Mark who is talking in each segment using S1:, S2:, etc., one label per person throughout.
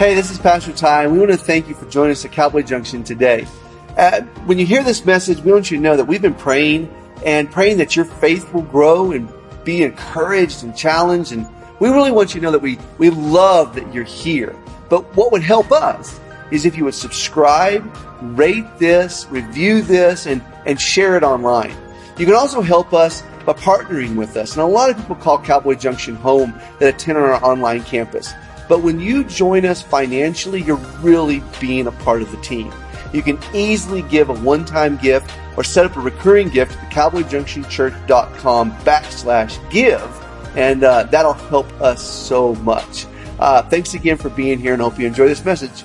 S1: Hey, this is Pastor Ty, and we want to thank you for joining us at Cowboy Junction today. Uh, when you hear this message, we want you to know that we've been praying and praying that your faith will grow and be encouraged and challenged. And we really want you to know that we, we love that you're here. But what would help us is if you would subscribe, rate this, review this, and, and share it online. You can also help us by partnering with us. And a lot of people call Cowboy Junction home that attend on our online campus. But when you join us financially, you're really being a part of the team. You can easily give a one-time gift or set up a recurring gift at thecowboyjunctionchurch.com backslash give, and uh, that'll help us so much. Uh, thanks again for being here and hope you enjoy this message.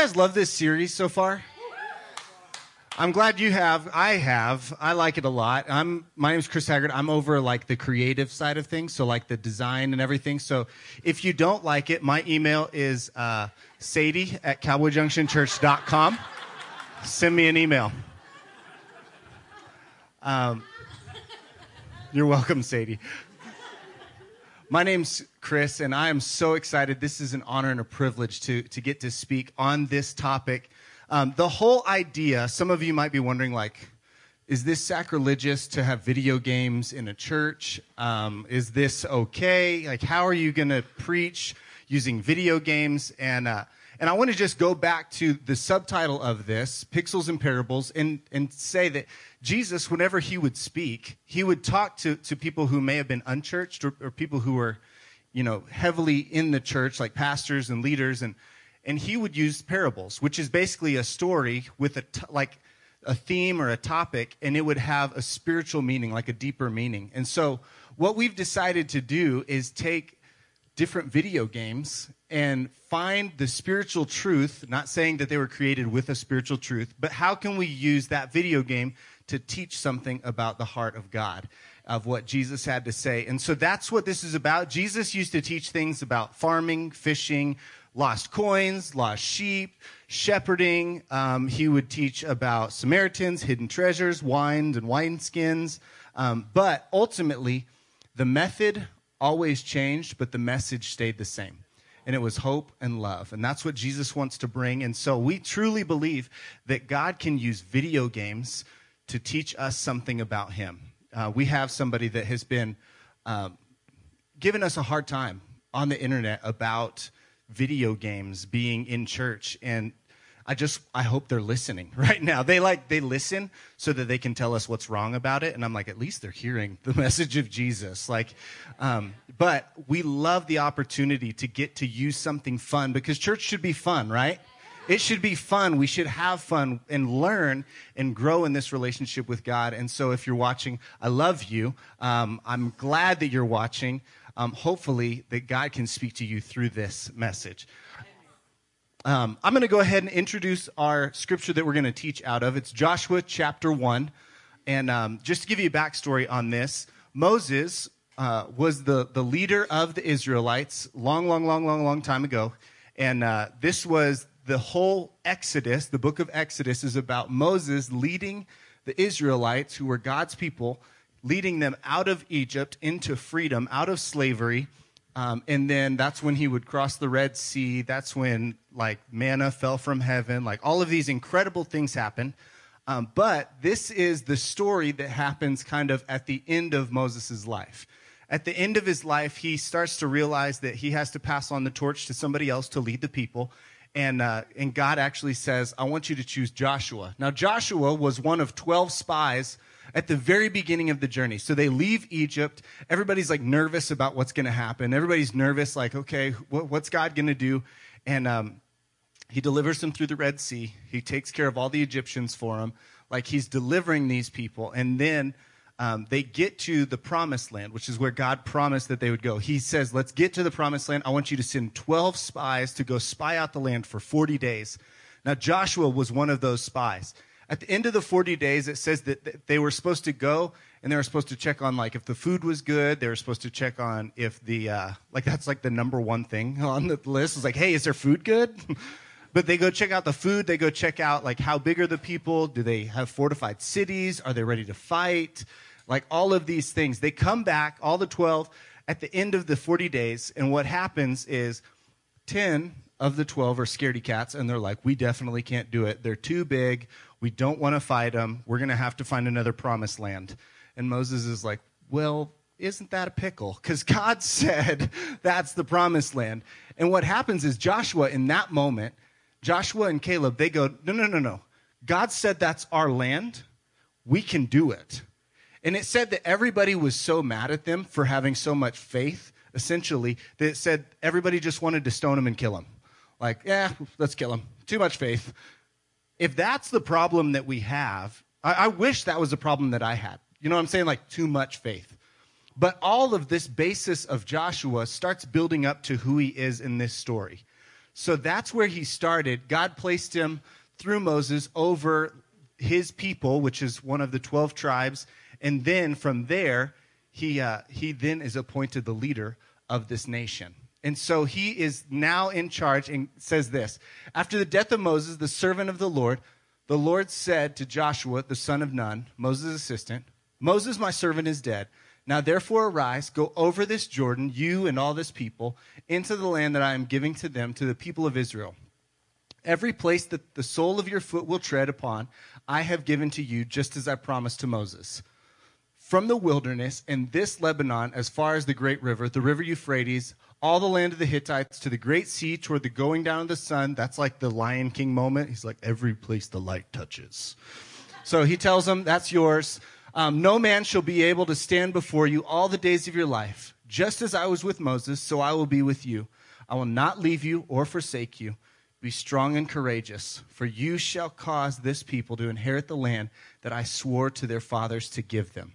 S2: Guys loved this series so far? I'm glad you have. I have. I like it a lot. I'm. My name is Chris Haggard. I'm over like the creative side of things, so like the design and everything. So if you don't like it, my email is uh, Sadie at CowboyJunctionChurch.com. Send me an email. Um, you're welcome, Sadie. My name's Chris, and I am so excited. This is an honor and a privilege to, to get to speak on this topic. Um, the whole idea, some of you might be wondering, like, is this sacrilegious to have video games in a church? Um, is this okay? Like, how are you going to preach using video games? And, uh, and I want to just go back to the subtitle of this, Pixels and Parables, and, and say that Jesus, whenever he would speak, he would talk to, to people who may have been unchurched or, or people who were, you know, heavily in the church, like pastors and leaders, and and he would use parables, which is basically a story with a t- like a theme or a topic, and it would have a spiritual meaning, like a deeper meaning. And so, what we've decided to do is take different video games and find the spiritual truth, not saying that they were created with a spiritual truth, but how can we use that video game to teach something about the heart of God, of what Jesus had to say. And so that's what this is about. Jesus used to teach things about farming, fishing, lost coins, lost sheep, shepherding. Um, he would teach about Samaritans, hidden treasures, wines and wineskins. Um, but ultimately, the method always changed, but the message stayed the same. And it was hope and love. And that's what Jesus wants to bring. And so we truly believe that God can use video games to teach us something about Him. Uh, we have somebody that has been um, giving us a hard time on the internet about video games being in church and I just I hope they're listening right now. They like they listen so that they can tell us what's wrong about it, and I'm like, at least they're hearing the message of Jesus. Like, um, but we love the opportunity to get to use something fun because church should be fun, right? It should be fun. We should have fun and learn and grow in this relationship with God. And so, if you're watching, I love you. Um, I'm glad that you're watching. Um, hopefully, that God can speak to you through this message. Um, I'm going to go ahead and introduce our scripture that we're going to teach out of. It's Joshua chapter 1. And um, just to give you a backstory on this, Moses uh, was the, the leader of the Israelites long, long, long, long, long time ago. And uh, this was the whole Exodus, the book of Exodus, is about Moses leading the Israelites, who were God's people, leading them out of Egypt into freedom, out of slavery um, and then that's when he would cross the Red Sea. That's when like manna fell from heaven. Like all of these incredible things happen. Um, but this is the story that happens kind of at the end of Moses' life. At the end of his life, he starts to realize that he has to pass on the torch to somebody else to lead the people. And, uh, and God actually says, I want you to choose Joshua. Now, Joshua was one of 12 spies at the very beginning of the journey. So they leave Egypt. Everybody's like nervous about what's going to happen. Everybody's nervous, like, okay, what's God going to do? And um, he delivers them through the Red Sea. He takes care of all the Egyptians for them. Like he's delivering these people. And then um, they get to the promised land, which is where God promised that they would go. He says, Let's get to the promised land. I want you to send 12 spies to go spy out the land for 40 days. Now, Joshua was one of those spies. At the end of the 40 days, it says that they were supposed to go and they were supposed to check on like if the food was good. They were supposed to check on if the uh, like that's like the number one thing on the list. Is like, hey, is their food good? but they go check out the food. They go check out like how big are the people? Do they have fortified cities? Are they ready to fight? like all of these things. They come back, all the 12, at the end of the 40 days, and what happens is 10 of the 12 are scaredy cats, and they're like, we definitely can't do it. They're too big. We don't want to fight them. We're going to have to find another promised land. And Moses is like, well, isn't that a pickle? Because God said that's the promised land. And what happens is Joshua, in that moment, Joshua and Caleb, they go, no, no, no, no. God said that's our land. We can do it. And it said that everybody was so mad at them for having so much faith, essentially, that it said everybody just wanted to stone him and kill him. Like, yeah, let's kill him. Too much faith. If that's the problem that we have, I, I wish that was the problem that I had. You know what I'm saying? Like, too much faith. But all of this basis of Joshua starts building up to who he is in this story. So that's where he started. God placed him through Moses over his people, which is one of the 12 tribes, and then from there, he, uh, he then is appointed the leader of this nation. And so he is now in charge and says this After the death of Moses, the servant of the Lord, the Lord said to Joshua, the son of Nun, Moses' assistant, Moses, my servant, is dead. Now therefore arise, go over this Jordan, you and all this people, into the land that I am giving to them, to the people of Israel. Every place that the sole of your foot will tread upon, I have given to you, just as I promised to Moses from the wilderness and this Lebanon as far as the great river, the river Euphrates, all the land of the Hittites to the great sea toward the going down of the sun. That's like the Lion King moment. He's like, every place the light touches. So he tells them, that's yours. Um, no man shall be able to stand before you all the days of your life. Just as I was with Moses, so I will be with you. I will not leave you or forsake you. Be strong and courageous, for you shall cause this people to inherit the land that I swore to their fathers to give them.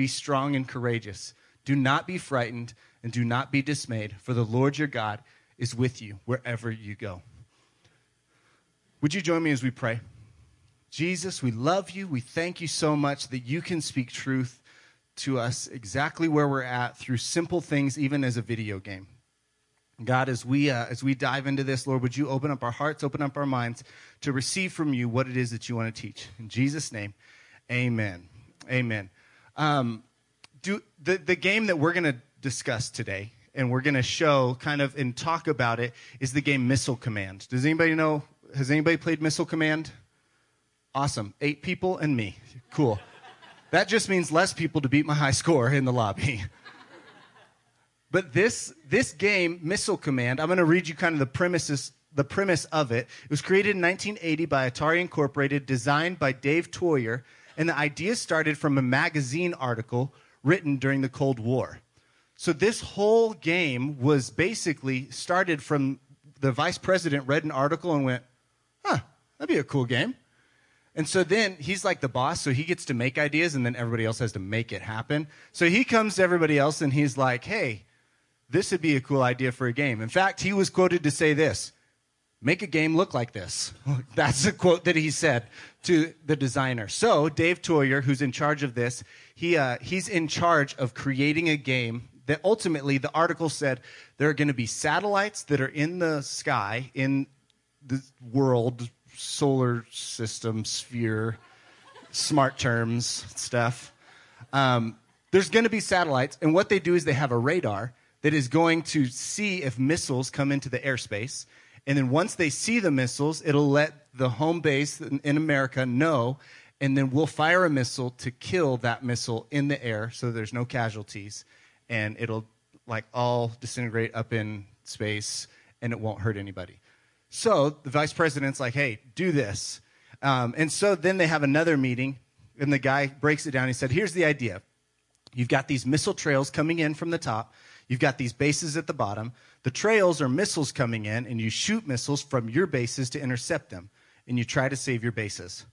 S2: Be strong and courageous. Do not be frightened and do not be dismayed, for the Lord your God is with you wherever you go. Would you join me as we pray? Jesus, we love you. We thank you so much that you can speak truth to us exactly where we're at through simple things, even as a video game. God, as we, uh, as we dive into this, Lord, would you open up our hearts, open up our minds to receive from you what it is that you want to teach? In Jesus' name, amen. Amen. Um, do, the, the game that we're going to discuss today and we're going to show kind of and talk about it is the game Missile Command. Does anybody know? Has anybody played Missile Command? Awesome. Eight people and me. Cool. that just means less people to beat my high score in the lobby. but this, this game, Missile Command, I'm going to read you kind of the premises the premise of it. It was created in 1980 by Atari Incorporated, designed by Dave Theurer, and the idea started from a magazine article written during the Cold War. So this whole game was basically started from the vice president read an article and went, huh, that'd be a cool game. And so then he's like the boss, so he gets to make ideas and then everybody else has to make it happen. So he comes to everybody else and he's like, hey, this would be a cool idea for a game. In fact, he was quoted to say this make a game look like this. That's a quote that he said to the designer. So Dave Theurer, who's in charge of this, he, uh, he's in charge of creating a game that ultimately the article said there are going to be satellites that are in the sky in the world, solar system, sphere, smart terms, stuff. Um, there's going to be satellites, and what they do is they have a radar that is going to see if missiles come into the airspace and then once they see the missiles, it'll let the home base in, America know. and then we'll fire a missile to kill that missile in the air so there's no casualties and it'll like all disintegrate up in space and it won't hurt anybody. So the vice president's like hey do this. Um, and so then they have another meeting and the guy breaks it down. He said here's the idea. You've got these missile trails coming in from the top. You've got these bases at the bottom the trails are missiles coming in and you shoot missiles from your bases to intercept them and you try to save your bases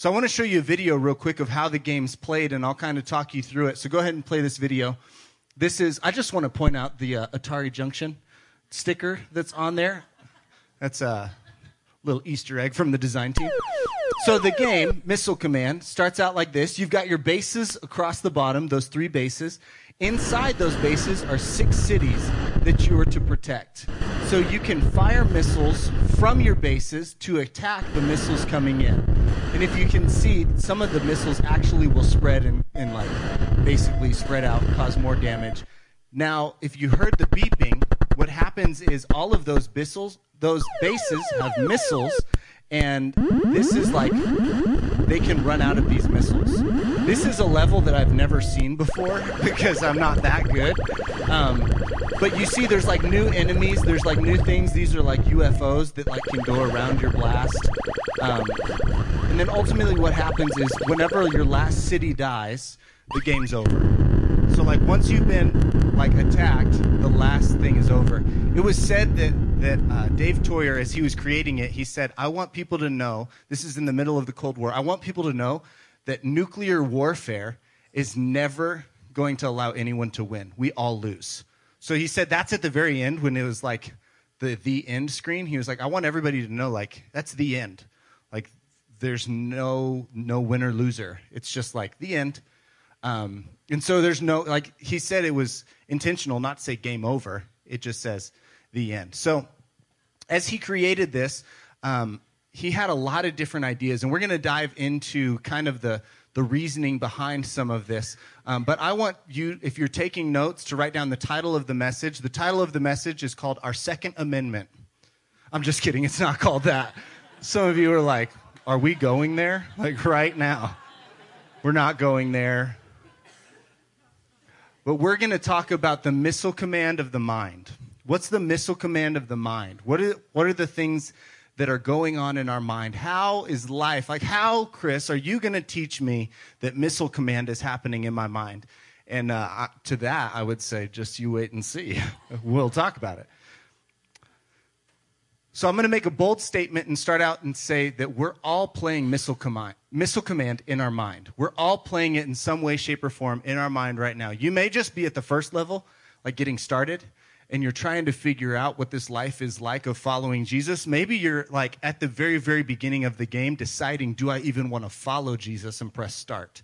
S2: so I want to show you a video real quick of how the game's played, and I'll kind of talk you through it. So go ahead and play this video. This is, I just want to point out the uh, Atari Junction sticker that's on there. That's a little Easter egg from the design team. So the game, Missile Command, starts out like this. You've got your bases across the bottom, those three bases. Inside those bases are six cities that you are to protect. So you can fire missiles from your bases to attack the missiles coming in. And if you can see, some of the missiles actually will spread and, and like basically spread out, cause more damage. Now, if you heard the beeping, what happens is all of those missiles, those bases have missiles and this is like they can run out of these missiles. This is a level that I've never seen before because I'm not that good. Um, but you see, there's like new enemies. There's like new things. These are like UFOs that like can go around your blast. Um, and then ultimately, what happens is whenever your last city dies, the game's over. So like once you've been like attacked, the last thing is over. It was said that that uh, Dave Theurer, as he was creating it, he said, "I want people to know. This is in the middle of the Cold War. I want people to know that nuclear warfare is never going to allow anyone to win. We all lose." So he said that's at the very end when it was like the the end screen. He was like, "I want everybody to know like that's the end. Like there's no no winner loser. It's just like the end." Um, and so there's no like he said it was intentional not to say game over. It just says the end. So, as he created this, um, he had a lot of different ideas, and we're going to dive into kind of the the reasoning behind some of this. Um, but I want you, if you're taking notes, to write down the title of the message. The title of the message is called Our Second Amendment. I'm just kidding, it's not called that. Some of you are like, Are we going there? Like right now. We're not going there. But we're going to talk about the missile command of the mind. What's the missile command of the mind? What are, what are the things that are going on in our mind? How is life? Like, how, Chris, are you going to teach me that missile command is happening in my mind? And uh, to that, I would say, just you wait and see. we'll talk about it. So I'm going to make a bold statement and start out and say that we're all playing missile command, missile command in our mind. We're all playing it in some way, shape, or form in our mind right now. You may just be at the first level, like getting started, and you're trying to figure out what this life is like of following Jesus, maybe you're like at the very, very beginning of the game deciding, do I even want to follow Jesus and press start?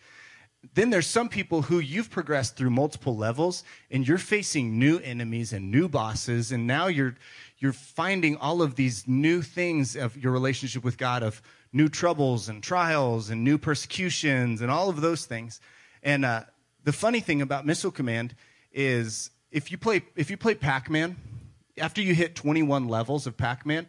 S2: Then there's some people who you've progressed through multiple levels and you're facing new enemies and new bosses, and now you're you're finding all of these new things of your relationship with God of new troubles and trials and new persecutions and all of those things. And uh, the funny thing about Missile Command is if you play if you play Pac-Man, after you hit 21 levels of Pac-Man,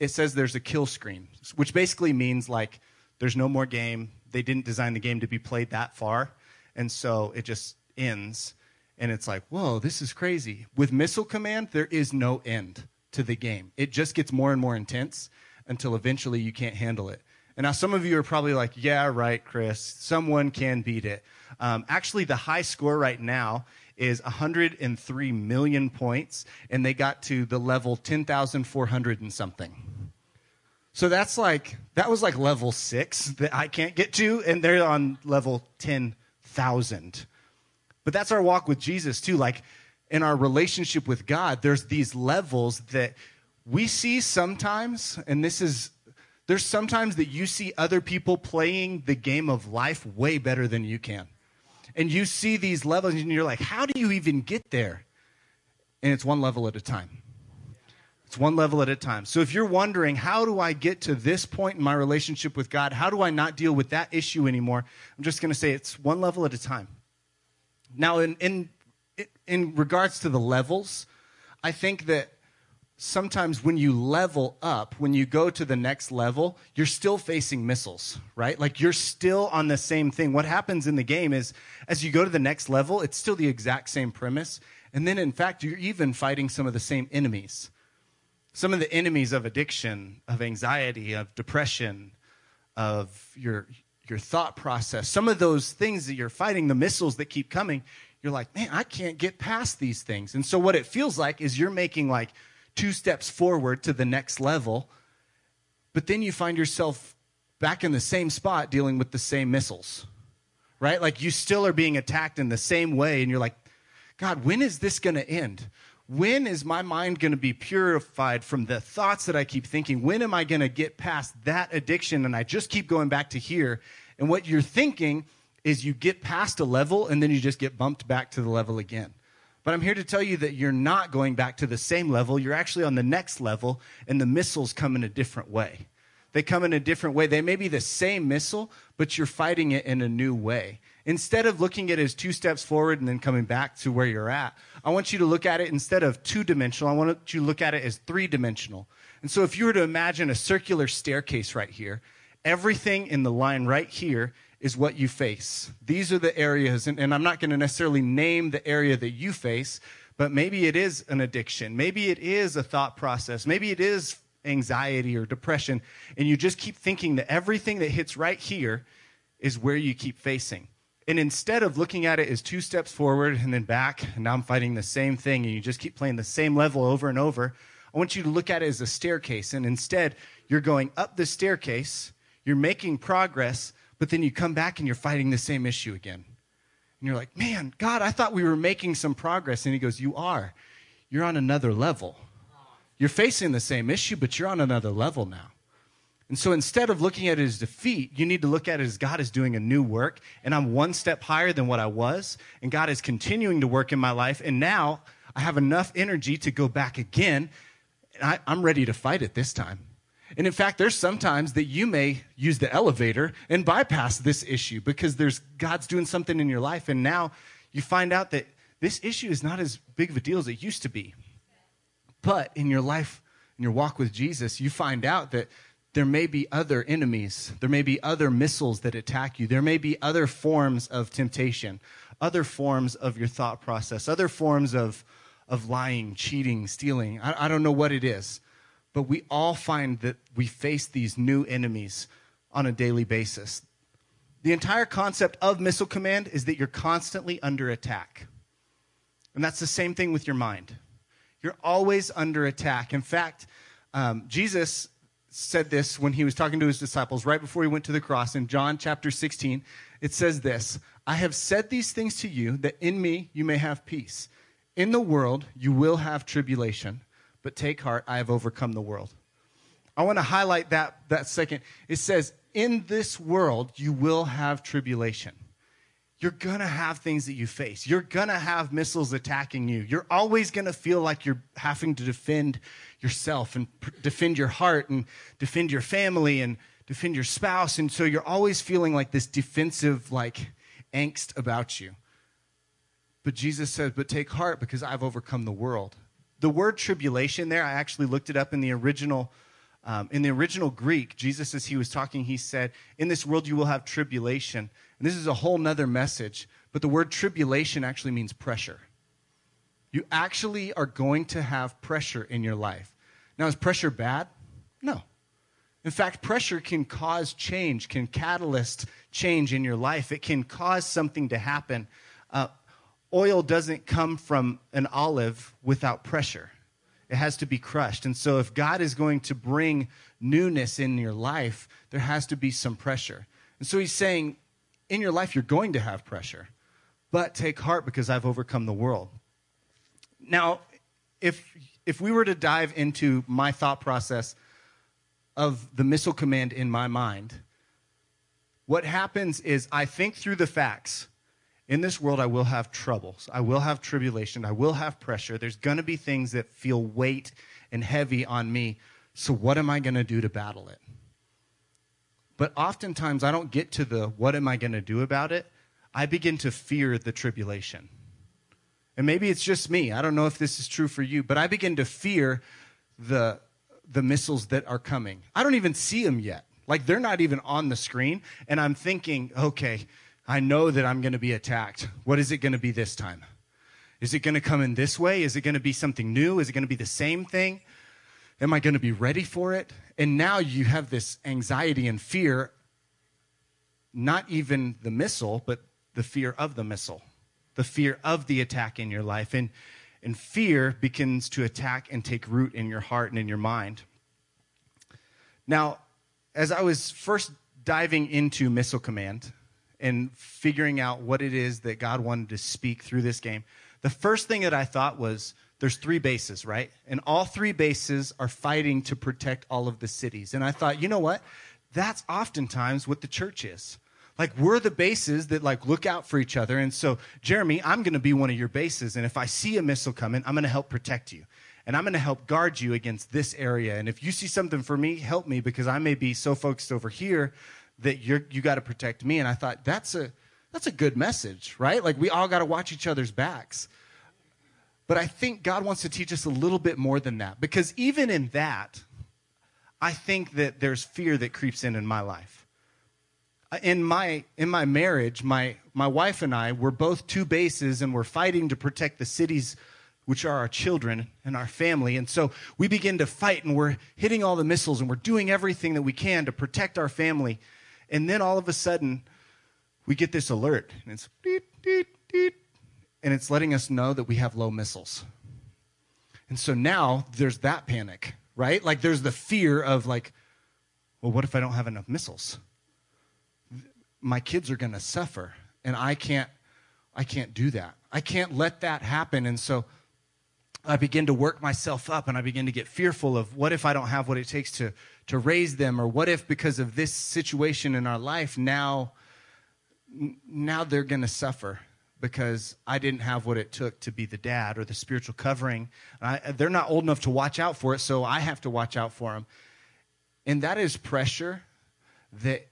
S2: it says there's a kill screen, which basically means like there's no more game. They didn't design the game to be played that far, and so it just ends. And it's like, whoa, this is crazy. With Missile Command, there is no end to the game. It just gets more and more intense until eventually you can't handle it. And now some of you are probably like, yeah, right, Chris. Someone can beat it. Um, actually, the high score right now is 103 million points, and they got to the level 10,400 and something. So that's like, that was like level six that I can't get to, and they're on level 10,000. But that's our walk with Jesus, too. Like, in our relationship with God, there's these levels that we see sometimes, and this is, there's sometimes that you see other people playing the game of life way better than you can and you see these levels and you're like, how do you even get there? And it's one level at a time. It's one level at a time. So if you're wondering, how do I get to this point in my relationship with God? How do I not deal with that issue anymore? I'm just going to say it's one level at a time. Now, in, in, in regards to the levels, I think that sometimes when you level up, when you go to the next level, you're still facing missiles, right? Like you're still on the same thing. What happens in the game is as you go to the next level, it's still the exact same premise. And then, in fact, you're even fighting some of the same enemies. Some of the enemies of addiction, of anxiety, of depression, of your, your thought process, some of those things that you're fighting, the missiles that keep coming, you're like, man, I can't get past these things. And so, what it feels like is you're making like two steps forward to the next level, but then you find yourself back in the same spot dealing with the same missiles, right? Like you still are being attacked in the same way, and you're like, God, when is this going to end? When is my mind going to be purified from the thoughts that I keep thinking? When am I going to get past that addiction? And I just keep going back to here. And what you're thinking is you get past a level and then you just get bumped back to the level again. But I'm here to tell you that you're not going back to the same level. You're actually on the next level, and the missiles come in a different way. They come in a different way. They may be the same missile, but you're fighting it in a new way. Instead of looking at it as two steps forward and then coming back to where you're at, I want you to look at it instead of two dimensional, I want you to look at it as three dimensional. And so if you were to imagine a circular staircase right here, everything in the line right here is what you face. These are the areas, and, and I'm not going to necessarily name the area that you face, but maybe it is an addiction. Maybe it is a thought process. Maybe it is anxiety or depression. And you just keep thinking that everything that hits right here is where you keep facing. And instead of looking at it as two steps forward and then back, and now I'm fighting the same thing, and you just keep playing the same level over and over, I want you to look at it as a staircase. And instead, you're going up the staircase, you're making progress, but then you come back and you're fighting the same issue again. And you're like, man, God, I thought we were making some progress. And he goes, You are. You're on another level. You're facing the same issue, but you're on another level now. And so instead of looking at it as defeat, you need to look at it as God is doing a new work, and I'm one step higher than what I was, and God is continuing to work in my life, and now I have enough energy to go back again, and I, am ready to fight it this time. And in fact, there's sometimes that you may use the elevator and bypass this issue because there's God's doing something in your life, and now you find out that this issue is not as big of a deal as it used to be. But in your life, in your walk with Jesus, you find out that there may be other enemies. There may be other missiles that attack you. There may be other forms of temptation, other forms of your thought process, other forms of, of lying, cheating, stealing. I, I don't know what it is. But we all find that we face these new enemies on a daily basis. The entire concept of missile command is that you're constantly under attack. And that's the same thing with your mind. You're always under attack. In fact, um, Jesus said this when he was talking to his disciples right before he went to the cross in John chapter 16. It says this I have said these things to you that in me you may have peace. In the world you will have tribulation, but take heart, I have overcome the world. I want to highlight that, that second. It says, In this world, you will have tribulation. You're going to have things that you face. You're going to have missiles attacking you. You're always going to feel like you're having to defend yourself and pr- defend your heart and defend your family and defend your spouse. And so you're always feeling like this defensive, like angst about you. But Jesus says, But take heart because I've overcome the world the word tribulation there, I actually looked it up in the original. Um, in the original Greek, Jesus, as he was talking, he said, In this world you will have tribulation. And this is a whole nother message, but the word tribulation actually means pressure. You actually are going to have pressure in your life. Now, is pressure bad? No. In fact, pressure can cause change, can catalyst change in your life. It can cause something to happen. Uh, oil doesn't come from an olive without pressure. It has to be crushed. And so, if God is going to bring newness in your life, there has to be some pressure. And so, He's saying, in your life, you're going to have pressure, but take heart because I've overcome the world. Now, if, if we were to dive into my thought process of the missile command in my mind, what happens is I think through the facts in this world, I will have troubles. I will have tribulation. I will have pressure. There's going to be things that feel weight and heavy on me. So, what am I going to do to battle it? But oftentimes, I don't get to the what am I going to do about it. I begin to fear the tribulation. And maybe it's just me. I don't know if this is true for you, but I begin to fear the, the missiles that are coming. I don't even see them yet. Like they're not even on the screen. And I'm thinking, okay, I know that I'm going to be attacked. What is it going to be this time? Is it going to come in this way? Is it going to be something new? Is it going to be the same thing? Am I going to be ready for it? And now you have this anxiety and fear, not even the missile, but the fear of the missile, the fear of the attack in your life. And, and fear begins to attack and take root in your heart and in your mind. Now, as I was first diving into Missile Command and figuring out what it is that God wanted to speak through this game, the first thing that I thought was there's three bases, right? And all three bases are fighting to protect all of the cities. And I thought, you know what? That's oftentimes what the church is. Like we're the bases that like look out for each other. And so, Jeremy, I'm going to be one of your bases. And if I see a missile coming, I'm going to help protect you. And I'm going to help guard you against this area. And if you see something for me, help me because I may be so focused over here that you're you got to protect me. And I thought that's a that's a good message, right? Like we all got to watch each other's backs. But I think God wants to teach us a little bit more than that because even in that, I think that there's fear that creeps in in my life. Uh, in my in my marriage, my my wife and I were both two bases and we're fighting to protect the cities which are our children and our family. And so we begin to fight and we're hitting all the missiles and we're doing everything that we can to protect our family. And then all of a sudden, we get this alert and it's deet, deet, deet, and it's letting us know that we have low missiles. And so now there's that panic, right? Like there's the fear of like, well, what if I don't have enough missiles? My kids are going to suffer and I can't I can't do that. I can't let that happen. And so I begin to work myself up and I begin to get fearful of what if I don't have what it takes to to raise them or what if because of this situation in our life now now they're going to suffer because I didn't have what it took to be the dad or the spiritual covering. I, they're not old enough to watch out for it, so I have to watch out for them. And that is pressure that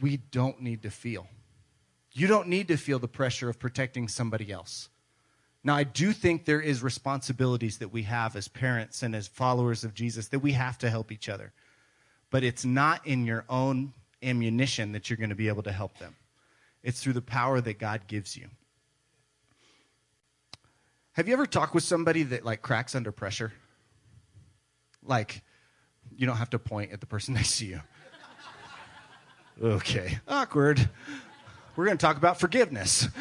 S2: we don't need to feel. You don't need to feel the pressure of protecting somebody else. Now, I do think there is responsibilities that we have as parents and as followers of Jesus that we have to help each other. But it's not in your own ammunition that you're going to be able to help them. It's through the power that God gives you. Have you ever talked with somebody that like cracks under pressure? Like, you don't have to point at the person next to you. Okay, awkward. We're going to talk about forgiveness.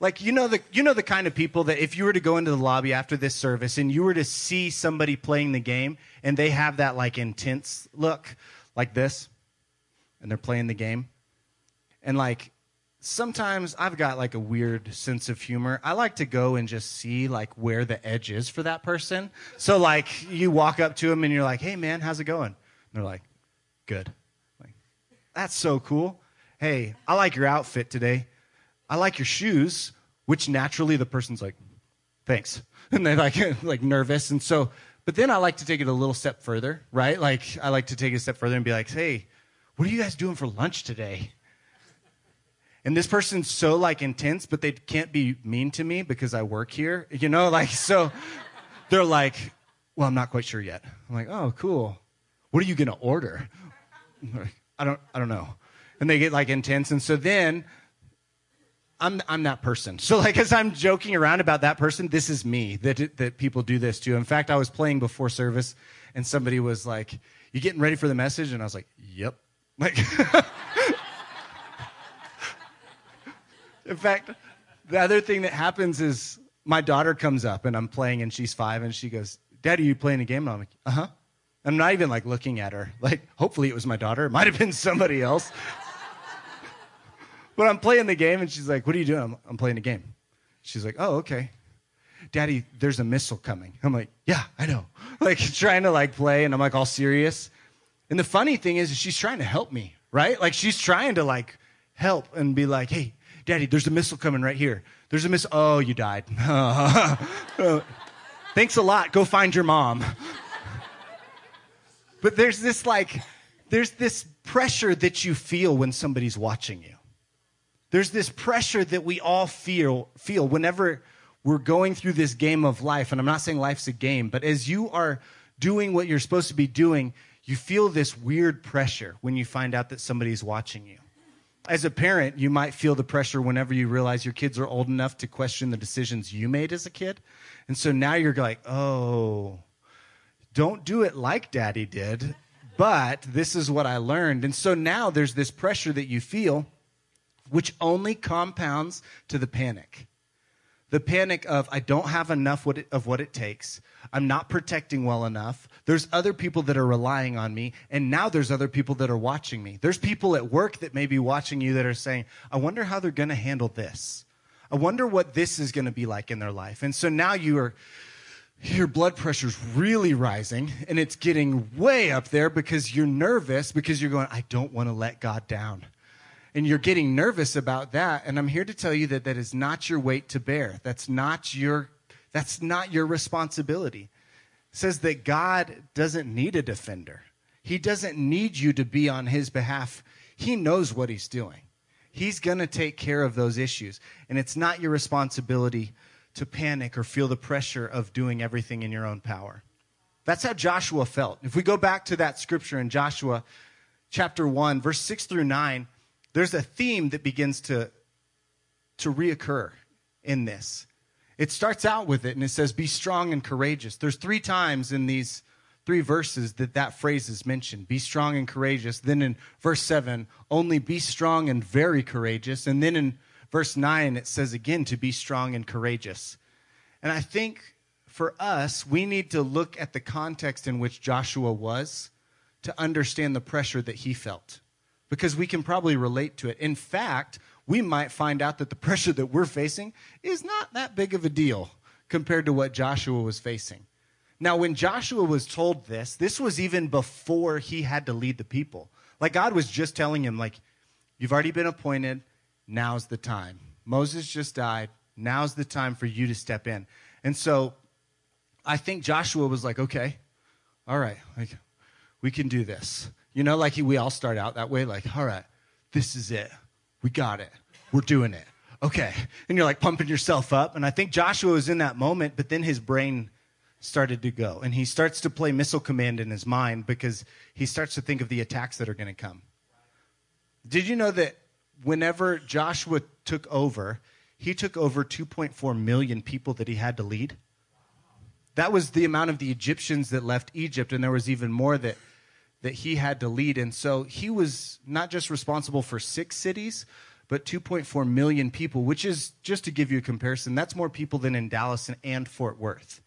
S2: like you know the you know the kind of people that if you were to go into the lobby after this service and you were to see somebody playing the game and they have that like intense look like this and they're playing the game and like sometimes I've got like a weird sense of humor. I like to go and just see like where the edge is for that person. So like you walk up to them and you're like, "Hey man, how's it going?" And they're like, "Good." Like, that's so cool. Hey, I like your outfit today. I like your shoes, which naturally the person's like, "Thanks." And they're like like nervous and so but then I like to take it a little step further, right? Like I like to take it a step further and be like, "Hey, what are you guys doing for lunch today?" and this person's so like intense, but they can't be mean to me because I work here, you know, like so they're like, well, I'm not quite sure yet. I'm like, oh, cool. What are you gonna order? Like, I don't, I don't know. And they get like intense, and so then I'm, I'm that person. So like as I'm joking around about that person, this is me that that people do this to. In fact, I was playing before service, and somebody was like, "You getting ready for the message?" And I was like, "Yep." Like. In fact, the other thing that happens is my daughter comes up and I'm playing and she's five and she goes, Daddy, you playing a game? And I'm like, uh huh. I'm not even like looking at her. Like, hopefully it was my daughter. It might have been somebody else. But I'm playing the game and she's like, What are you doing? I'm, I'm playing the game. She's like, Oh, okay. Daddy, there's a missile coming. I'm like, Yeah, I know. Like, trying to like play and I'm like all serious. And the funny thing is, she's trying to help me, right? Like, she's trying to like help and be like, Hey, Daddy, there's a missile coming right here. There's a missile. Oh, you died. Thanks a lot. Go find your mom. but there's this like, there's this pressure that you feel when somebody's watching you. There's this pressure that we all feel feel whenever we're going through this game of life, and I'm not saying life's a game, but as you are doing what you're supposed to be doing, you feel this weird pressure when you find out that somebody's watching you. As a parent, you might feel the pressure whenever you realize your kids are old enough to question the decisions you made as a kid. And so now you're like, oh, don't do it like daddy did, but this is what I learned. And so now there's this pressure that you feel, which only compounds to the panic. The panic of, I don't have enough of what it takes. I'm not protecting well enough. There's other people that are relying on me. And now there's other people that are watching me. There's people at work that may be watching you that are saying, I wonder how they're going to handle this. I wonder what this is going to be like in their life. And so now you are, your blood pressure's really rising and it's getting way up there because you're nervous because you're going, I don't want to let God down. And you're getting nervous about that. And I'm here to tell you that that is not your weight to bear. That's not your, that's not your responsibility. It says that God doesn't need a defender. He doesn't need you to be on his behalf. He knows what he's doing. He's going to take care of those issues. And it's not your responsibility to panic or feel the pressure of doing everything in your own power. That's how Joshua felt. If we go back to that scripture in Joshua chapter 1, verse 6 through 9, there's a theme that begins to, to reoccur in this. It starts out with it and it says, Be strong and courageous. There's three times in these three verses that that phrase is mentioned be strong and courageous. Then in verse 7, only be strong and very courageous. And then in verse 9, it says again to be strong and courageous. And I think for us, we need to look at the context in which Joshua was to understand the pressure that he felt because we can probably relate to it. In fact, we might find out that the pressure that we're facing is not that big of a deal compared to what Joshua was facing. Now, when Joshua was told this, this was even before he had to lead the people. Like God was just telling him, like, you've already been appointed, now's the time. Moses just died, now's the time for you to step in. And so I think Joshua was like, okay, all right, like we can do this. You know, like we all start out that way, like, all right, this is it. We got it. We're doing it. Okay. And you're like pumping yourself up. And I think Joshua was in that moment, but then his brain started to go. And he starts to play missile command in his mind because he starts to think of the attacks that are going to come. Did you know that whenever Joshua took over, he took over 2.4 million people that he had to lead? That was the amount of the Egyptians that left Egypt, and there was even more that, that he had to lead. And so he was not just responsible for six cities, but 2.4 million people, which is, just to give you a comparison, that's more people than in Dallas and Fort Worth.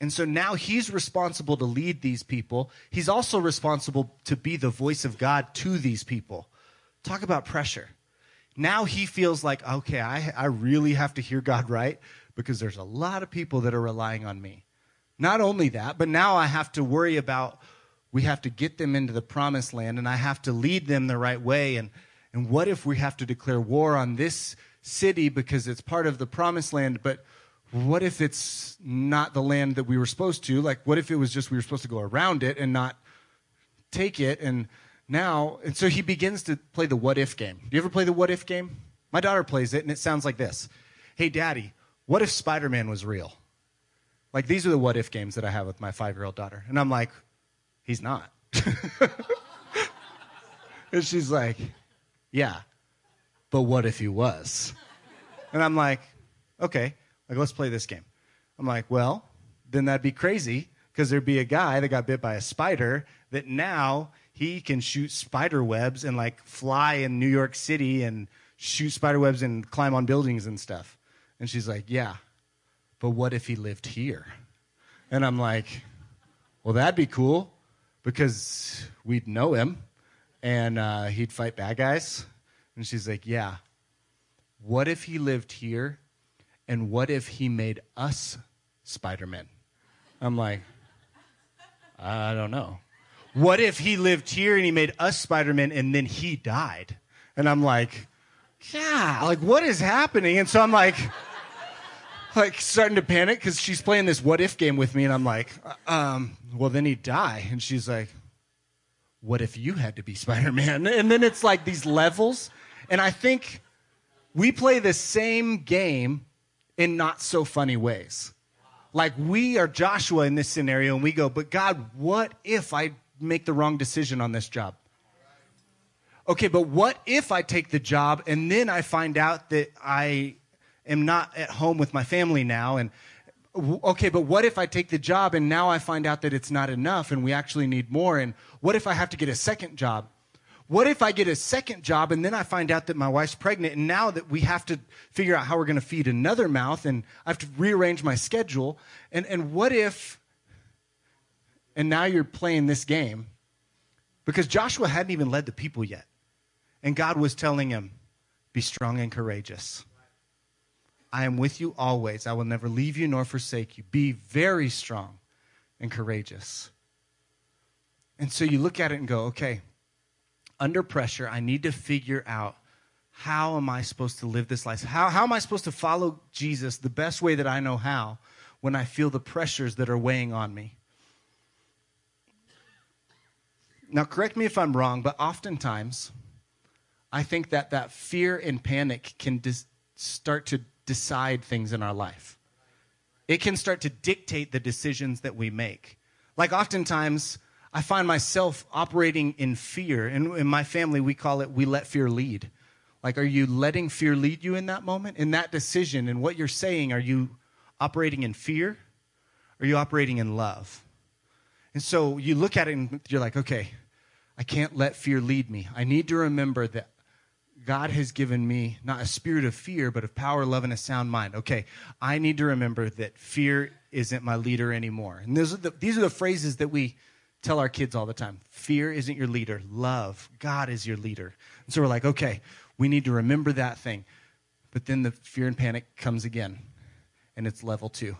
S2: And so now he's responsible to lead these people. He's also responsible to be the voice of God to these people. Talk about pressure. Now he feels like, okay, I, I really have to hear God right because there's a lot of people that are relying on me. Not only that, but now I have to worry about we have to get them into the promised land and I have to lead them the right way. And, and what if we have to declare war on this city because it's part of the promised land, but what if it's not the land that we were supposed to? Like, what if it was just we were supposed to go around it and not take it? And now, and so he begins to play the what if game. Do you ever play the what if game? My daughter plays it, and it sounds like this Hey, daddy, what if Spider Man was real? Like, these are the what if games that I have with my five year old daughter. And I'm like, He's not. and she's like, Yeah, but what if he was? And I'm like, Okay. Like, let's play this game. I'm like, well, then that'd be crazy because there'd be a guy that got bit by a spider that now he can shoot spider webs and like fly in New York City and shoot spider webs and climb on buildings and stuff. And she's like, yeah, but what if he lived here? And I'm like, well, that'd be cool because we'd know him and uh, he'd fight bad guys. And she's like, yeah, what if he lived here and what if he made us Spider Man? I'm like, I don't know. What if he lived here and he made us Spider Man and then he died? And I'm like, yeah, like what is happening? And so I'm like, like starting to panic because she's playing this what if game with me, and I'm like, uh, um, well then he'd die, and she's like, what if you had to be Spider Man? And then it's like these levels, and I think we play the same game in not so funny ways. Like we are Joshua in this scenario and we go, but God, what if I make the wrong decision on this job? Okay, but what if I take the job and then I find out that I am not at home with my family now and okay, but what if I take the job and now I find out that it's not enough and we actually need more? And what if I have to get a second job? What if I get a second job and then I find out that my wife's pregnant and now that we have to figure out how we're going to feed another mouth and I have to rearrange my schedule? And, and what if, and now you're playing this game because Joshua hadn't even led the people yet. And God was telling him, be strong and courageous. I am with you always. I will never leave you nor forsake you. Be very strong and courageous. And so you look at it and go, okay, under pressure, I need to figure out how am I supposed to live this life? How, how am I supposed to follow Jesus the best way that I know how when I feel the pressures that are weighing on me? Now, correct me if I'm wrong, but oftentimes I think that that fear and panic can dis- start to decide things in our life. It can start to dictate the decisions that we make. Like oftentimes, I find myself operating in fear. And in my family, we call it we let fear lead. Like, are you letting fear lead you in that moment? In that decision, and what you're saying, are you operating in fear? Are you operating in love? And so you look at it and you're like, okay, I can't let fear lead me. I need to remember that God has given me not a spirit of fear, but of power, love, and a sound mind. Okay, I need to remember that fear isn't my leader anymore. And those are the, these are the phrases that we tell our kids all the time. Fear isn't your leader. Love, God is your leader. And so we're like, okay, we need to remember that thing. But then the fear and panic comes again, and it's level two.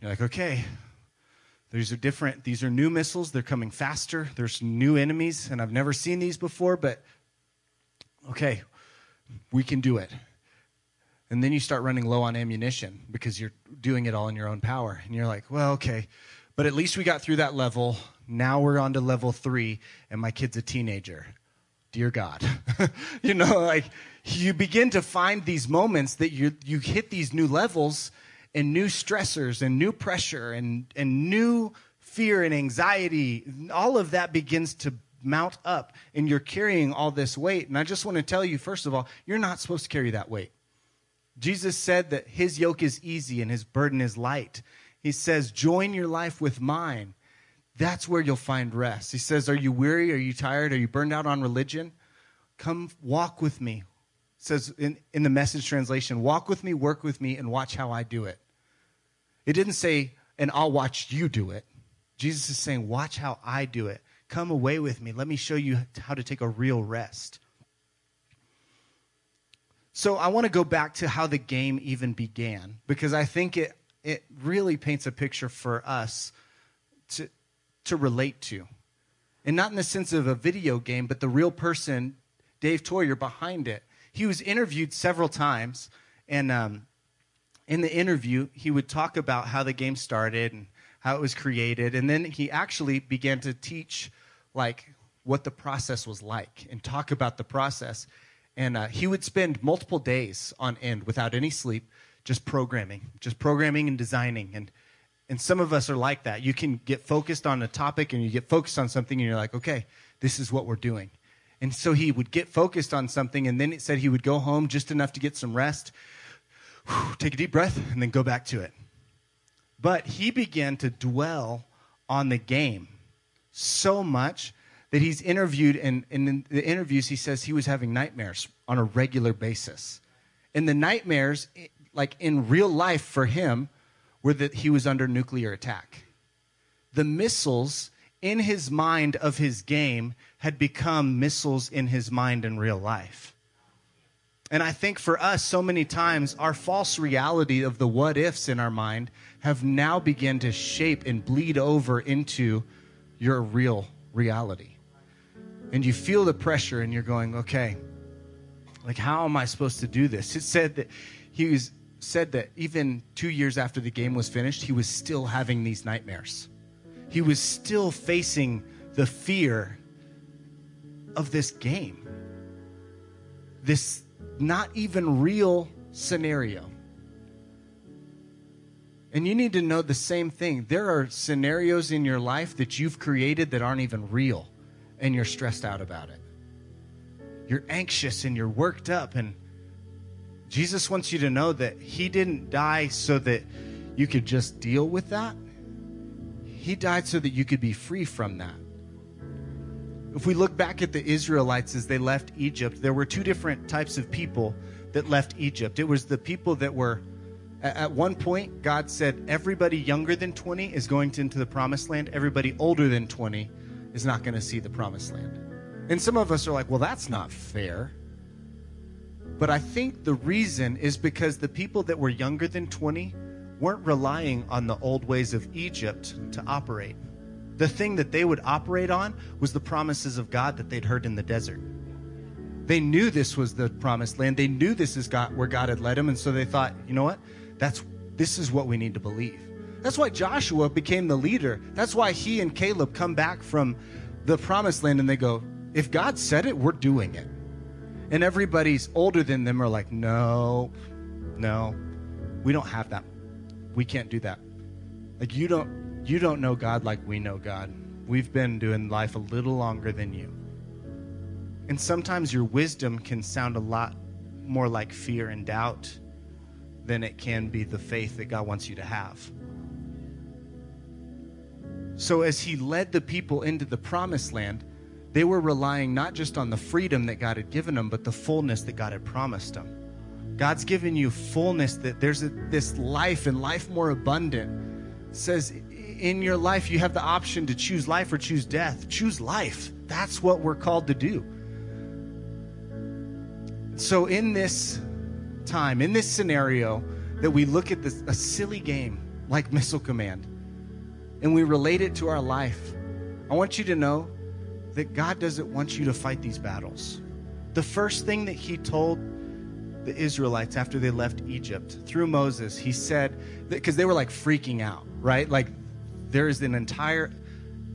S2: You're like, okay, these are different. These are new missiles. They're coming faster. There's new enemies, and I've never seen these before, but okay, we can do it. And then you start running low on ammunition because you're doing it all in your own power. And you're like, well, okay, but at least we got through that level. Now we're on to level three, and my kid's a teenager. Dear God. you know, like you begin to find these moments that you, you hit these new levels and new stressors and new pressure and, and new fear and anxiety. All of that begins to mount up and you're carrying all this weight. And I just want to tell you, first of all, you're not supposed to carry that weight. Jesus said that his yoke is easy and his burden is light. He says, join your life with mine. That's where you'll find rest. He says, Are you weary? Are you tired? Are you burned out on religion? Come walk with me. It says in, in the message translation, walk with me, work with me, and watch how I do it. It didn't say, and I'll watch you do it. Jesus is saying, watch how I do it. Come away with me. Let me show you how to take a real rest. So I want to go back to how the game even began because I think it, it really paints a picture for us to, to relate to. And not in the sense of a video game, but the real person, Dave Theurer, behind it. He was interviewed several times, and um, in the interview, he would talk about how the game started and how it was created. And then he actually began to teach like what the process was like and talk about the process. And uh, he would spend multiple days on end without any sleep, just programming, just programming and designing. And and some of us are like that. You can get focused on a topic and you get focused on something and you're like, okay, this is what we're doing. And so he would get focused on something and then it said he would go home just enough to get some rest, whew, take a deep breath, and then go back to it. But he began to dwell on the game so much that he's interviewed, and, in the interviews, he says he was having nightmares on a regular basis. And the nightmares, like in real life for him, were that he was under nuclear attack. The missiles in his mind of his game had become missiles in his mind in real life. And I think for us, so many times, our false reality of the what ifs in our mind have now begun to shape and bleed over into your real reality. And you feel the pressure and you're going, okay, like, how am I supposed to do this? It said that he was said that even two years after the game was finished, he was still having these nightmares. He was still facing the fear of this game, this not even real scenario. And you need to know the same thing. There are scenarios in your life that you've created that aren't even real, and you're stressed out about it. You're anxious and you're worked up. And Jesus wants you to know that He didn't die so that you could just deal with that, He died so that you could be free from that. If we look back at the Israelites as they left Egypt, there were two different types of people that left Egypt. It was the people that were at one point, God said everybody younger than 20 is going to, into the promised land. Everybody older than 20 is not going to see the promised land. And some of us are like, well, that's not fair. But I think the reason is because the people that were younger than 20 weren't relying on the old ways of Egypt to operate. The thing that they would operate on was the promises of God that they'd heard in the desert. They knew this was the promised land. They knew this is God, where God had led them. And so they thought, you know what? That's this is what we need to believe. That's why Joshua became the leader. That's why he and Caleb come back from the promised land and they go, if God said it, we're doing it. And everybody's older than them are like, no, no, we don't have that. We can't do that. Like you don't you don't know God like we know God. We've been doing life a little longer than you. And sometimes your wisdom can sound a lot more like fear and doubt than it can be the faith that God wants you to have. So, as He led the people into the promised land, they were relying not just on the freedom that God had given them, but the fullness that God had promised them. God's given you fullness that there's a, this life and life more abundant. It says in your life you have the option to choose life or choose death. Choose life. That's what we're called to do. So in this time, in this scenario, that we look at this a silly game like Missile Command and we relate it to our life, I want you to know that God doesn't want you to fight these battles. The first thing that He told the Israelites after they left Egypt through Moses, He said, because they were like freaking out, right? Like there is an entire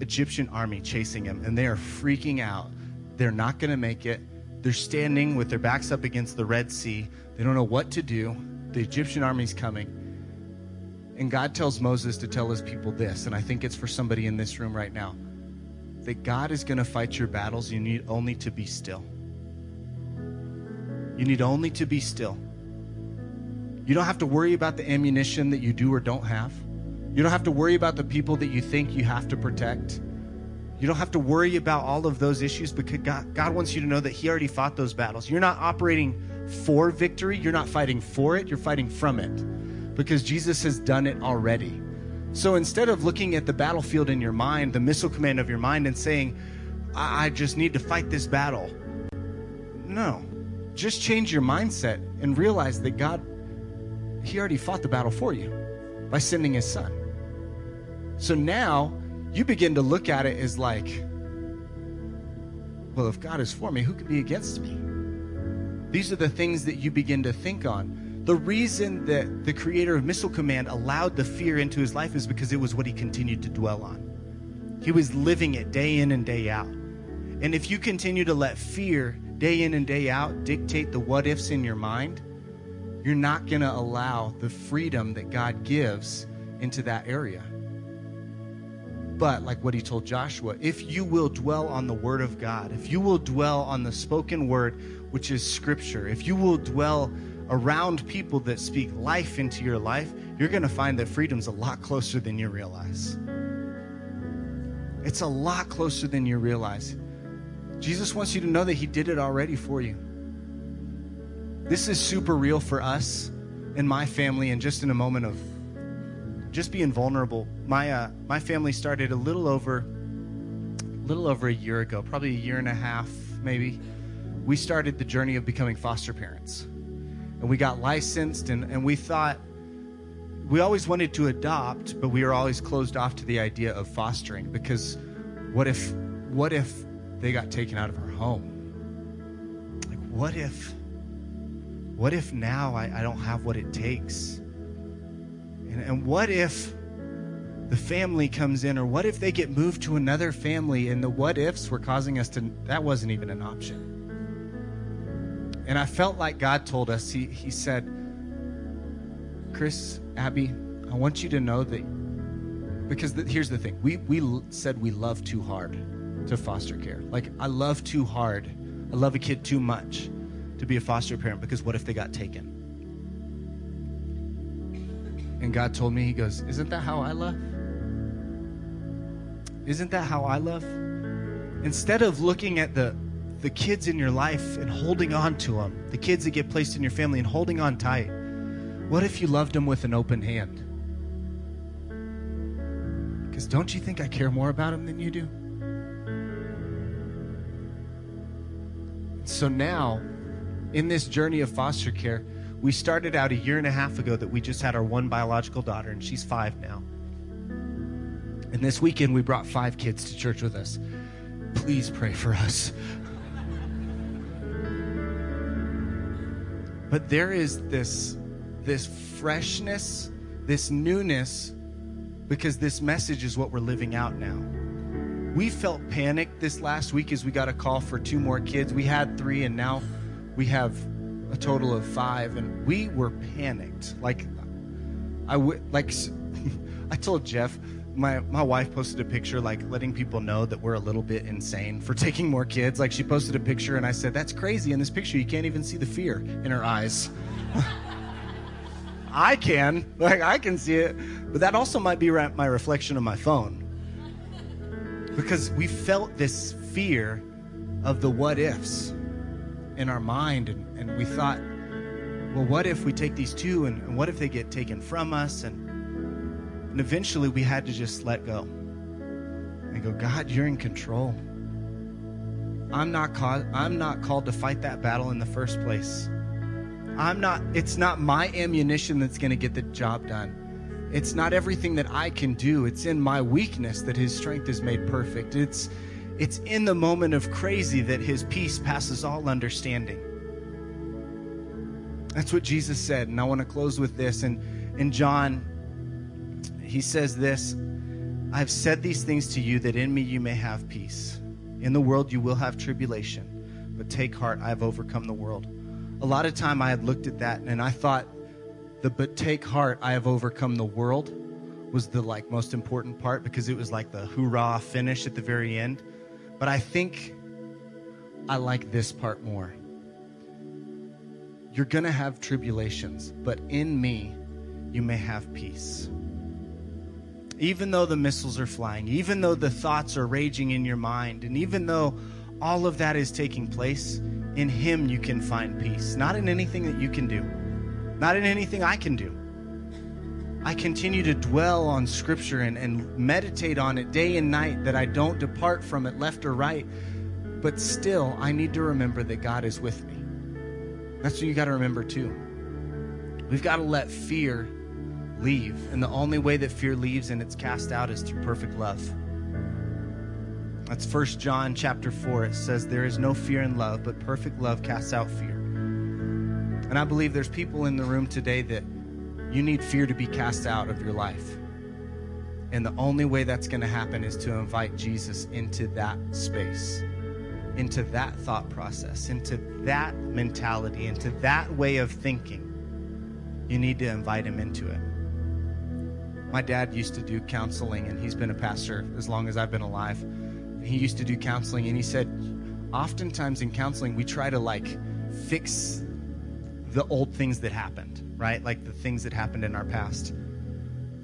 S2: Egyptian army chasing him, and they are freaking out. They're not going to make it. They're standing with their backs up against the Red Sea. They don't know what to do. The Egyptian army's coming. And God tells Moses to tell his people this, and I think it's for somebody in this room right now that God is going to fight your battles. You need only to be still. You need only to be still. You don't have to worry about the ammunition that you do or don't have. You don't have to worry about the people that you think you have to protect. You don't have to worry about all of those issues because God, God wants you to know that He already fought those battles. You're not operating for victory, you're not fighting for it, you're fighting from it because Jesus has done it already. So instead of looking at the battlefield in your mind, the missile command of your mind, and saying, I, I just need to fight this battle, no. Just change your mindset and realize that God, He already fought the battle for you by sending His Son. So now you begin to look at it as like, well, if God is for me, who could be against me? These are the things that you begin to think on. The reason that the creator of Missile Command allowed the fear into his life is because it was what he continued to dwell on. He was living it day in and day out. And if you continue to let fear day in and day out dictate the what ifs in your mind, you're not going to allow the freedom that God gives into that area. But, like what he told Joshua, if you will dwell on the word of God, if you will dwell on the spoken word, which is scripture, if you will dwell around people that speak life into your life, you're going to find that freedom's a lot closer than you realize. It's a lot closer than you realize. Jesus wants you to know that he did it already for you. This is super real for us and my family, and just in a moment of just being vulnerable. My uh, my family started a little over a little over a year ago, probably a year and a half, maybe. We started the journey of becoming foster parents. And we got licensed and, and we thought we always wanted to adopt, but we were always closed off to the idea of fostering because what if what if they got taken out of our home? Like what if what if now I, I don't have what it takes? And, and what if the family comes in, or what if they get moved to another family and the what ifs were causing us to, that wasn't even an option. And I felt like God told us, He, he said, Chris, Abby, I want you to know that because the, here's the thing we, we said we love too hard to foster care. Like, I love too hard. I love a kid too much to be a foster parent because what if they got taken? And God told me, He goes, Isn't that how I love? Isn't that how I love? Instead of looking at the the kids in your life and holding on to them, the kids that get placed in your family and holding on tight, what if you loved them with an open hand? Because don't you think I care more about them than you do? So now, in this journey of foster care, we started out a year and a half ago that we just had our one biological daughter, and she's five now. And this weekend, we brought five kids to church with us. Please pray for us. But there is this, this freshness, this newness, because this message is what we're living out now. We felt panicked this last week as we got a call for two more kids. We had three, and now we have a total of five, and we were panicked. Like, I would like. I told Jeff, my my wife posted a picture like letting people know that we're a little bit insane for taking more kids. Like she posted a picture, and I said, "That's crazy." In this picture, you can't even see the fear in her eyes. I can, like I can see it, but that also might be my reflection of my phone because we felt this fear of the what ifs in our mind and, and we thought well what if we take these two and, and what if they get taken from us? And and eventually we had to just let go. And go god you're in control. I'm not called i'm not called to fight that battle in the first place. I'm not it's not my ammunition that's going to get the job done. It's not everything that I can do. It's in my weakness that his strength is made perfect. It's it's in the moment of crazy that his peace passes all understanding. That's what Jesus said. And I want to close with this. And in John, he says this I've said these things to you that in me you may have peace. In the world you will have tribulation, but take heart, I have overcome the world. A lot of time I had looked at that and I thought, the but take heart, I have overcome the world was the like most important part because it was like the hoorah finish at the very end. But I think I like this part more. You're going to have tribulations, but in me, you may have peace. Even though the missiles are flying, even though the thoughts are raging in your mind, and even though all of that is taking place, in Him you can find peace, not in anything that you can do not in anything I can do. I continue to dwell on Scripture and, and meditate on it day and night, that I don't depart from it left or right. But still, I need to remember that God is with me. That's what you got to remember too. We've got to let fear leave. And the only way that fear leaves and it's cast out is through perfect love. That's First John chapter 4. It says, There is no fear in love, but perfect love casts out fear. And I believe there's people in the room today that you need fear to be cast out of your life. And the only way that's going to happen is to invite Jesus into that space, into that thought process, into that mentality, into that way of thinking. You need to invite him into it. My dad used to do counseling, and he's been a pastor as long as I've been alive. He used to do counseling, and he said, oftentimes in counseling, we try to like fix the old things that happened, right? Like the things that happened in our past.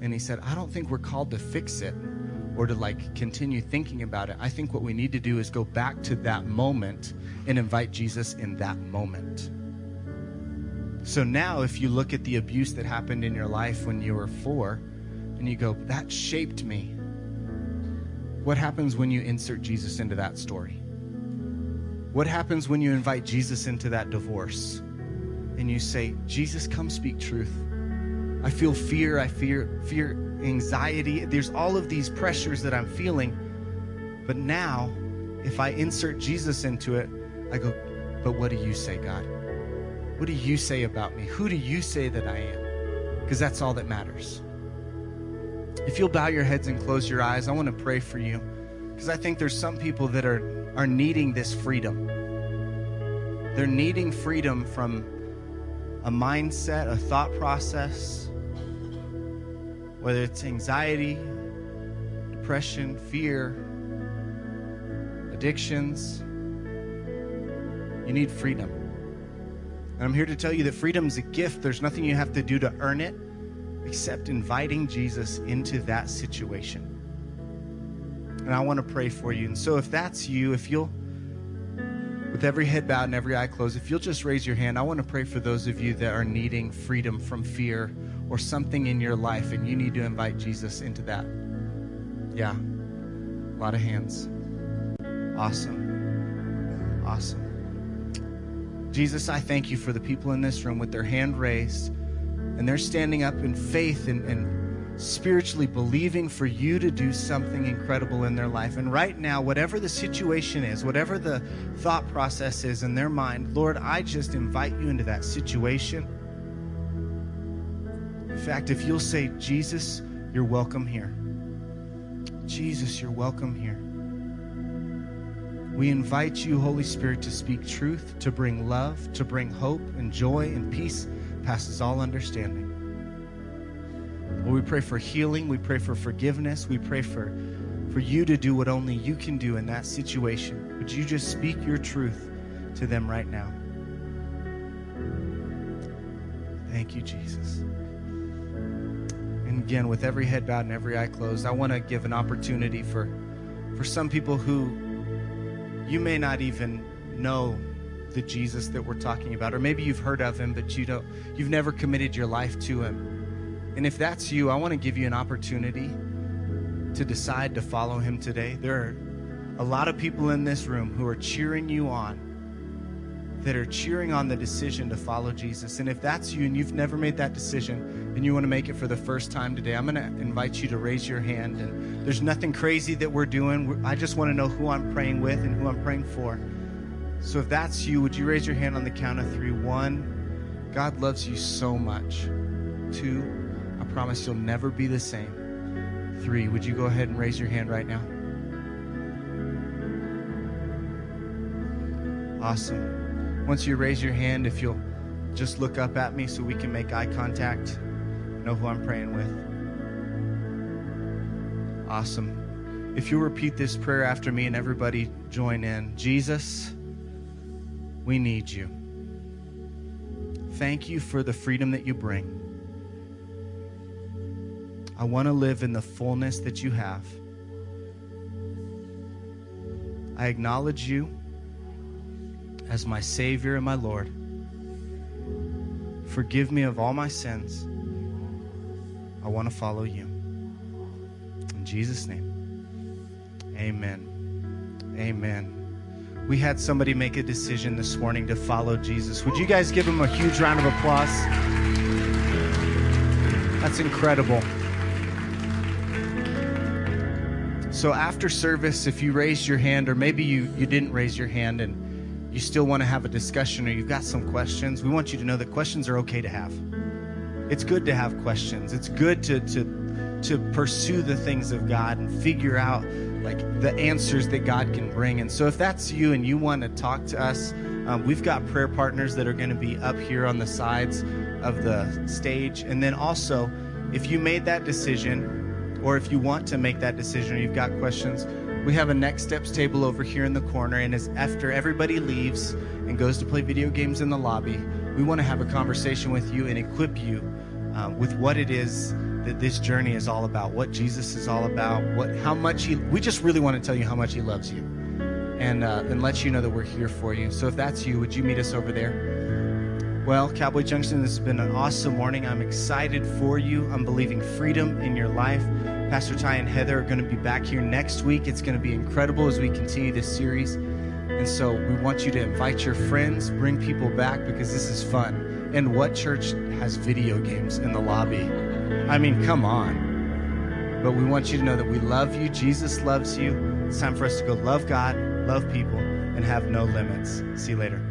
S2: And he said, I don't think we're called to fix it or to like continue thinking about it. I think what we need to do is go back to that moment and invite Jesus in that moment. So now, if you look at the abuse that happened in your life when you were four and you go, that shaped me, what happens when you insert Jesus into that story? What happens when you invite Jesus into that divorce? And you say, Jesus, come speak truth. I feel fear, I fear fear anxiety. There's all of these pressures that I'm feeling. But now, if I insert Jesus into it, I go, but what do you say, God? What do you say about me? Who do you say that I am? Because that's all that matters. If you'll bow your heads and close your eyes, I want to pray for you. Because I think there's some people that are, are needing this freedom. They're needing freedom from a mindset, a thought process whether it's anxiety, depression, fear, addictions. You need freedom. And I'm here to tell you that freedom is a gift. There's nothing you have to do to earn it except inviting Jesus into that situation. And I want to pray for you. And so if that's you, if you'll, with every head bowed and every eye closed, if you'll just raise your hand, I want to pray for those of you that are needing freedom from fear or something in your life and you need to invite Jesus into that. Yeah, a lot of hands. Awesome. Awesome. Jesus, I thank you for the people in this room with their hand raised and they're standing up in faith and, and spiritually believing for you to do something incredible in their life. And right now, whatever the situation is, whatever the thought process is in their mind, Lord, I just invite you into that situation. In fact, if you'll say, Jesus, you're welcome here. Jesus, you're welcome here. We invite you, Holy Spirit, to speak truth, to bring love, to bring hope and joy and peace passes all understanding. Lord, we pray for healing. We pray for forgiveness. We pray for, for you to do what only you can do in that situation. Would you just speak your truth to them right now? Thank you, Jesus. And again, with every head bowed and every eye closed, I want to give an opportunity for, for some people who you may not even know the Jesus that we're talking about, or maybe you've heard of him, but you don't, you've never committed your life to him. And if that's you, I want to give you an opportunity to decide to follow him today. There are a lot of people in this room who are cheering you on, that are cheering on the decision to follow Jesus. And if that's you and you've never made that decision and you want to make it for the first time today, I'm going to invite you to raise your hand. And there's nothing crazy that we're doing. I just want to know who I'm praying with and who I'm praying for. So if that's you, would you raise your hand on the count of three? One, God loves you so much. Two, promise you'll never be the same. Three, would you go ahead and raise your hand right now? Awesome. Once you raise your hand, if you'll just look up at me so we can make eye contact, know who I'm praying with. Awesome. If you'll repeat this prayer after me and everybody join in Jesus, we need you. Thank you for the freedom that you bring. I want to live in the fullness that you have. I acknowledge you as my Savior and my Lord. Forgive me of all my sins. I want to follow you. In Jesus' name, amen. Amen we had somebody make a decision this morning to follow Jesus. Would you guys give him a huge round of applause? That's incredible. So after service, if you raised your hand, or maybe you, you didn't raise your hand and you still want to have a discussion or you've got some questions, we want you to know that questions are okay to have. It's good to have questions. It's good to, to, to pursue the things of God and figure out like the answers that God can bring. And so if that's you and you want to talk to us, um, we've got prayer partners that are going to be up here on the sides of the stage. And then also, if you made that decision, or if you want to make that decision, or you've got questions, we have a next steps table over here in the corner. And as after everybody leaves and goes to play video games in the lobby, we want to have a conversation with you and equip you um, with what it is that this journey is all about, what Jesus is all about, what how much he we just really want to tell you how much he loves you. And uh, and let you know that we're here for you. So if that's you, would you meet us over there? Well, Cowboy Junction, this has been an awesome morning. I'm excited for you. I'm believing freedom in your life. Pastor Ty and Heather are going to be back here next week. It's going to be incredible as we continue this series. And so we want you to invite your friends, bring people back because this is fun. And what church has video games in the lobby? I mean, come on. But we want you to know that we love you. Jesus loves you. It's time for us to go love God, love people, and have no limits. See you later.